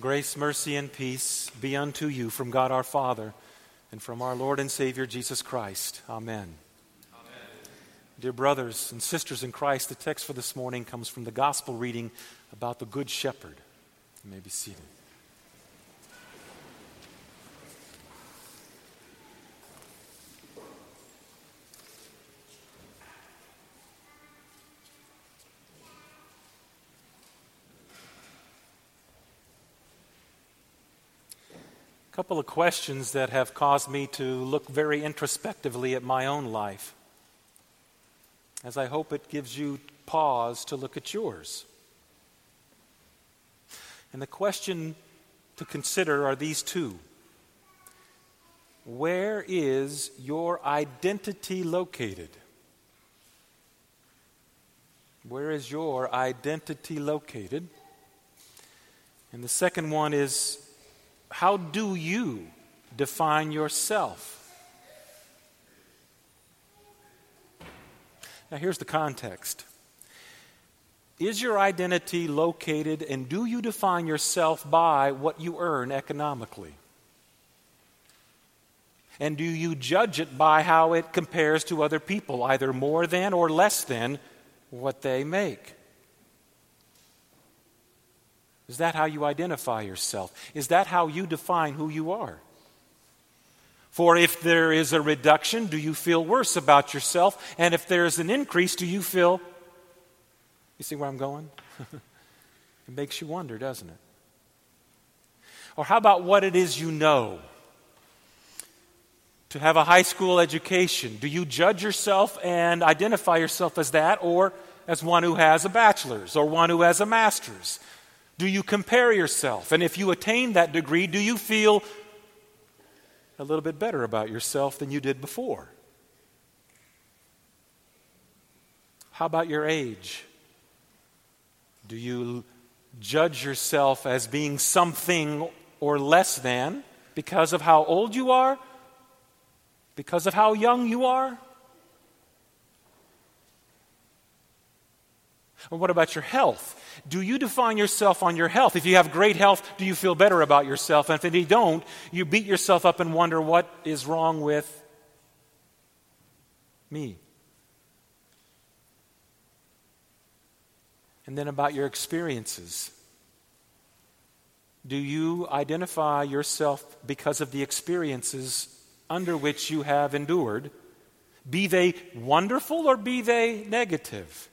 Grace, mercy, and peace be unto you from God our Father and from our Lord and Savior Jesus Christ. Amen. Amen. Dear brothers and sisters in Christ, the text for this morning comes from the gospel reading about the Good Shepherd. You may be seated. Couple of questions that have caused me to look very introspectively at my own life, as I hope it gives you pause to look at yours. And the question to consider are these two Where is your identity located? Where is your identity located? And the second one is how do you define yourself? Now, here's the context. Is your identity located and do you define yourself by what you earn economically? And do you judge it by how it compares to other people, either more than or less than what they make? Is that how you identify yourself? Is that how you define who you are? For if there is a reduction, do you feel worse about yourself? And if there is an increase, do you feel. You see where I'm going? it makes you wonder, doesn't it? Or how about what it is you know? To have a high school education, do you judge yourself and identify yourself as that or as one who has a bachelor's or one who has a master's? Do you compare yourself? And if you attain that degree, do you feel a little bit better about yourself than you did before? How about your age? Do you judge yourself as being something or less than because of how old you are? Because of how young you are? Or what about your health? Do you define yourself on your health? If you have great health, do you feel better about yourself? And if you don't, you beat yourself up and wonder what is wrong with me. And then about your experiences. Do you identify yourself because of the experiences under which you have endured, be they wonderful or be they negative?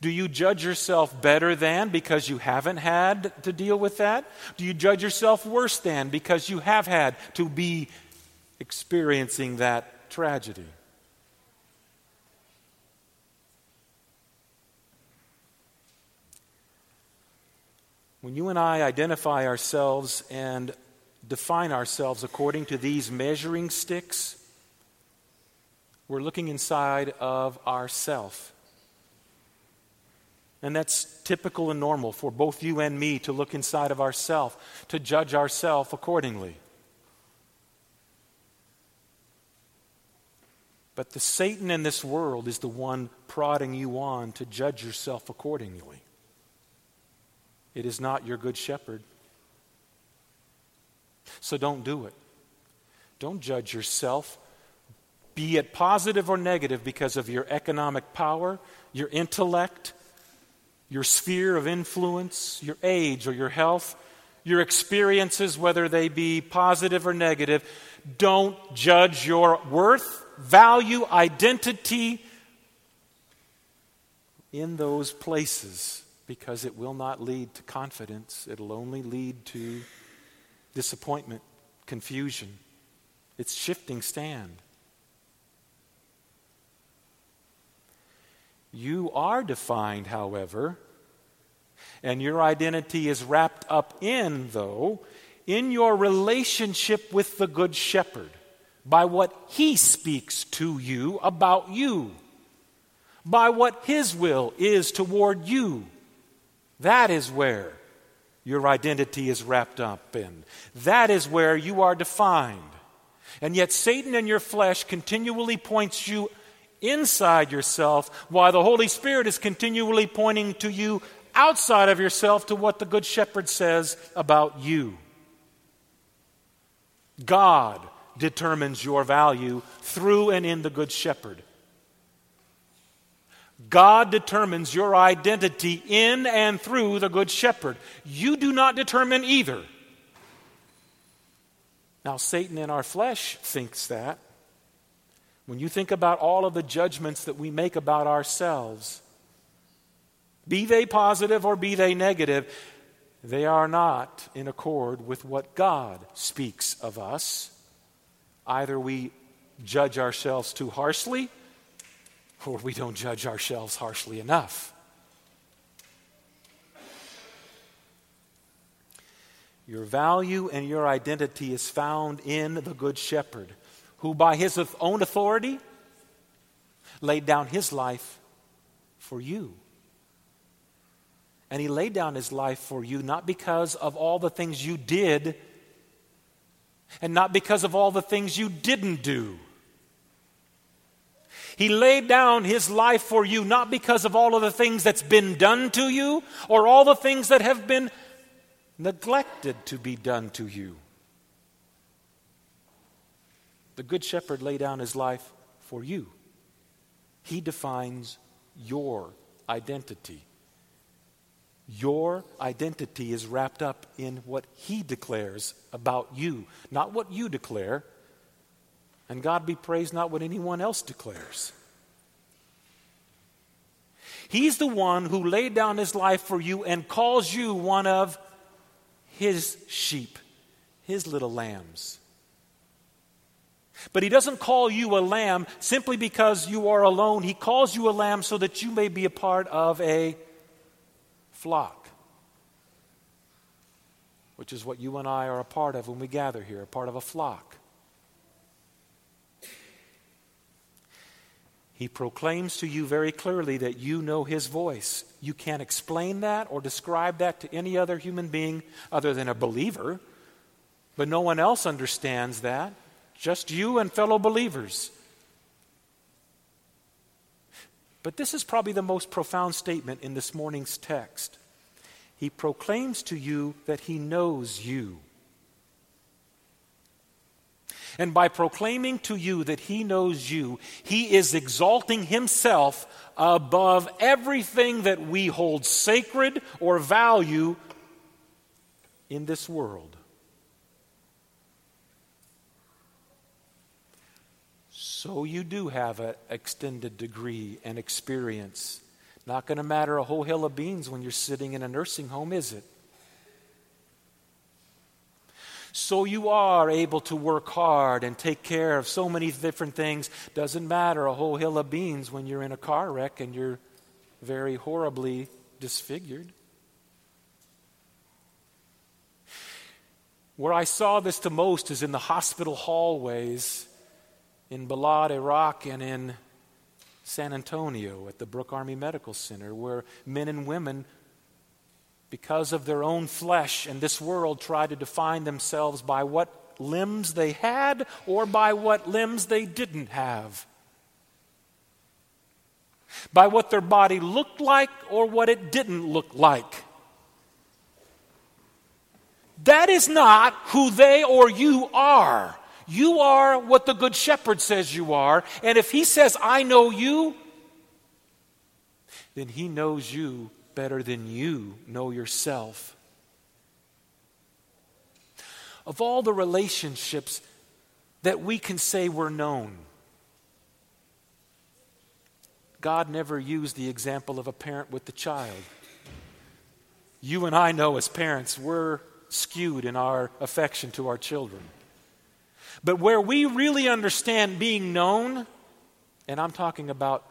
Do you judge yourself better than because you haven't had to deal with that? Do you judge yourself worse than because you have had to be experiencing that tragedy? When you and I identify ourselves and define ourselves according to these measuring sticks, we're looking inside of ourself. And that's typical and normal for both you and me to look inside of ourselves, to judge ourselves accordingly. But the Satan in this world is the one prodding you on to judge yourself accordingly. It is not your good shepherd. So don't do it. Don't judge yourself, be it positive or negative, because of your economic power, your intellect, your sphere of influence, your age or your health, your experiences, whether they be positive or negative. Don't judge your worth, value, identity in those places because it will not lead to confidence. It'll only lead to disappointment, confusion. It's shifting stand. You are defined, however, and your identity is wrapped up in, though, in your relationship with the Good Shepherd by what he speaks to you about you, by what his will is toward you. That is where your identity is wrapped up in. That is where you are defined. And yet, Satan in your flesh continually points you inside yourself, while the Holy Spirit is continually pointing to you outside of yourself to what the Good Shepherd says about you. God determines your value through and in the Good Shepherd. God determines your identity in and through the Good Shepherd. You do not determine either. Now, Satan in our flesh thinks that. When you think about all of the judgments that we make about ourselves, be they positive or be they negative, they are not in accord with what God speaks of us. Either we judge ourselves too harshly, or we don't judge ourselves harshly enough. Your value and your identity is found in the Good Shepherd, who by his own authority laid down his life for you. And he laid down his life for you not because of all the things you did and not because of all the things you didn't do. He laid down his life for you not because of all of the things that's been done to you or all the things that have been neglected to be done to you. The Good Shepherd laid down his life for you. He defines your identity. Your identity is wrapped up in what He declares about you, not what you declare. And God be praised, not what anyone else declares. He's the one who laid down His life for you and calls you one of His sheep, His little lambs. But he doesn't call you a lamb simply because you are alone. He calls you a lamb so that you may be a part of a flock, which is what you and I are a part of when we gather here, a part of a flock. He proclaims to you very clearly that you know his voice. You can't explain that or describe that to any other human being other than a believer, but no one else understands that, just you and fellow believers. But this is probably the most profound statement in this morning's text. He proclaims to you that he knows you. And by proclaiming to you that he knows you, he is exalting himself above everything that we hold sacred or value in this world. So you do have an extended degree and experience. Not going to matter a whole hill of beans when you're sitting in a nursing home, is it? So you are able to work hard and take care of so many different things. Doesn't matter a whole hill of beans when you're in a car wreck and you're very horribly disfigured. Where I saw this the most is in the hospital hallways in Balad, Iraq, and in San Antonio at the Brooke Army Medical Center, where men and women, because of their own flesh and this world, try to define themselves by what limbs they had or by what limbs they didn't have. By what their body looked like or what it didn't look like. That is not who they or you are. You are what the Good Shepherd says you are. And if he says, I know you, then he knows you better than you know yourself. Of all the relationships that we can say were known, God never used the example of a parent with the child. You and I know as parents, we're skewed in our affection to our children. But where we really understand being known, and I'm talking about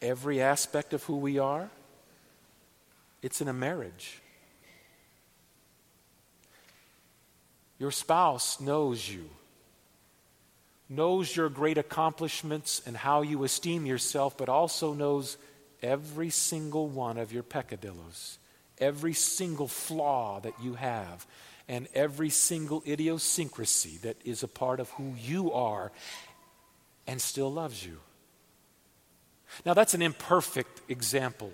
every aspect of who we are, it's in a marriage. Your spouse knows you, knows your great accomplishments and how you esteem yourself, but also knows every single one of your peccadillos, every single flaw that you have and every single idiosyncrasy that is a part of who you are and still loves you. Now, that's an imperfect example.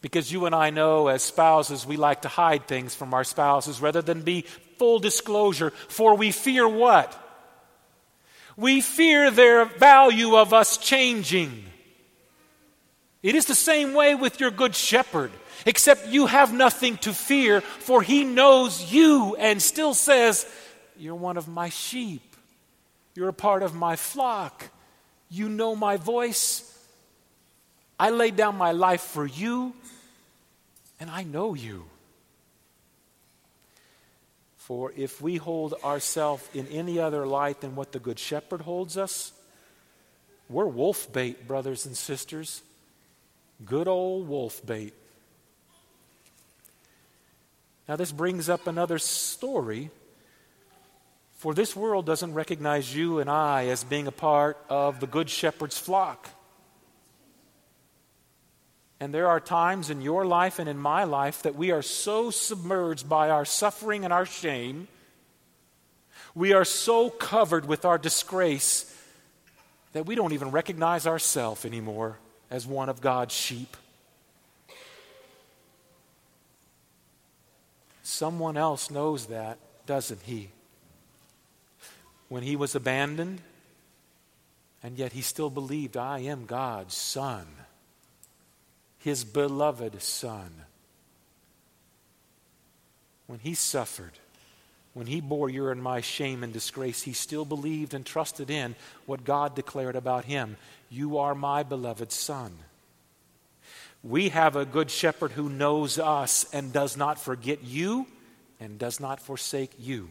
Because you and I know, as spouses, we like to hide things from our spouses rather than be full disclosure, for we fear what? We fear their value of us changing. It is the same way with your good shepherd, except you have nothing to fear, for he knows you and still says, You're one of my sheep. You're a part of my flock. You know my voice. I laid down my life for you, and I know you. For if we hold ourselves in any other light than what the Good Shepherd holds us, we're wolf bait, brothers and sisters. Good old wolf bait. Now, this brings up another story. For this world doesn't recognize you and I as being a part of the Good Shepherd's flock. And there are times in your life and in my life that we are so submerged by our suffering and our shame, we are so covered with our disgrace that we don't even recognize ourselves anymore as one of God's sheep. Someone else knows that, doesn't he? When he was abandoned, and yet he still believed, I am God's son his beloved Son. When he suffered, when he bore your and my shame and disgrace, he still believed and trusted in what God declared about him You are my beloved Son. We have a good shepherd who knows us and does not forget you and does not forsake you.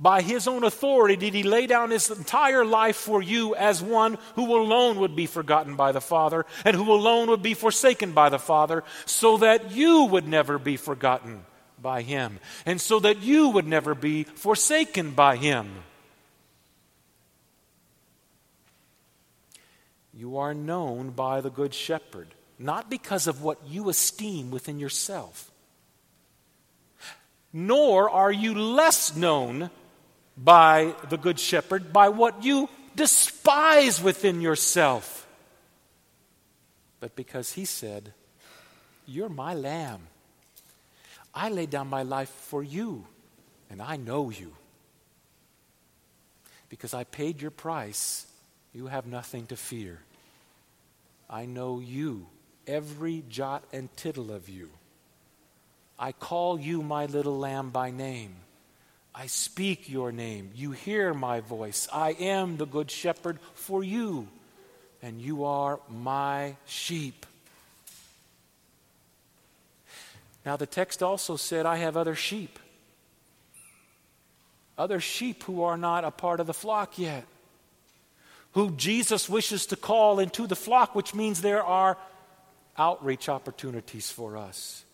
By his own authority did he lay down his entire life for you as one who alone would be forgotten by the Father and who alone would be forsaken by the Father, so that you would never be forgotten by him and so that you would never be forsaken by him. You are known by the Good Shepherd, not because of what you esteem within yourself nor are you less known by the Good Shepherd by what you despise within yourself, but because he said, You're my lamb. I laid down my life for you, and I know you. Because I paid your price, you have nothing to fear. I know you, every jot and tittle of you. I call you my little lamb by name. I speak your name. You hear my voice. I am the good shepherd for you, and you are my sheep. Now, the text also said, I have other sheep. Other sheep who are not a part of the flock yet, who Jesus wishes to call into the flock, which means there are outreach opportunities for us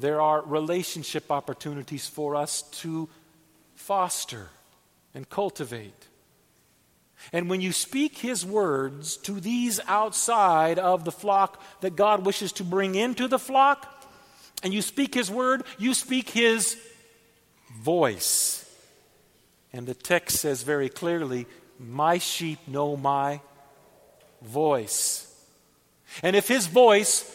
there are relationship opportunities for us to foster and cultivate. And when you speak His words to these outside of the flock that God wishes to bring into the flock, and you speak His word, you speak His voice. And the text says very clearly, My sheep know my voice. And if His voice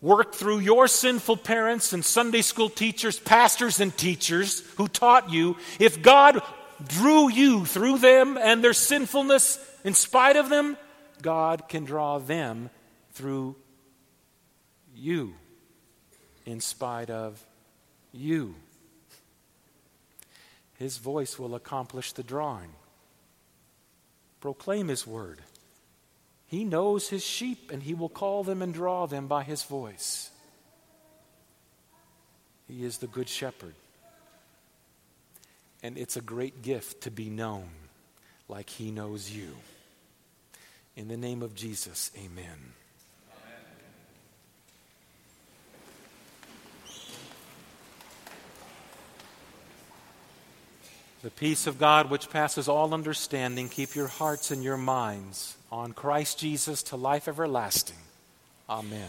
worked through your sinful parents and Sunday school teachers, pastors and teachers who taught you, if God drew you through them and their sinfulness in spite of them, God can draw them through you in spite of you. His voice will accomplish the drawing. Proclaim His word. He knows his sheep, and he will call them and draw them by his voice. He is the good shepherd. And it's a great gift to be known like he knows you. In the name of Jesus, amen. The peace of God, which passes all understanding, keep your hearts and your minds on Christ Jesus to life everlasting. Amen.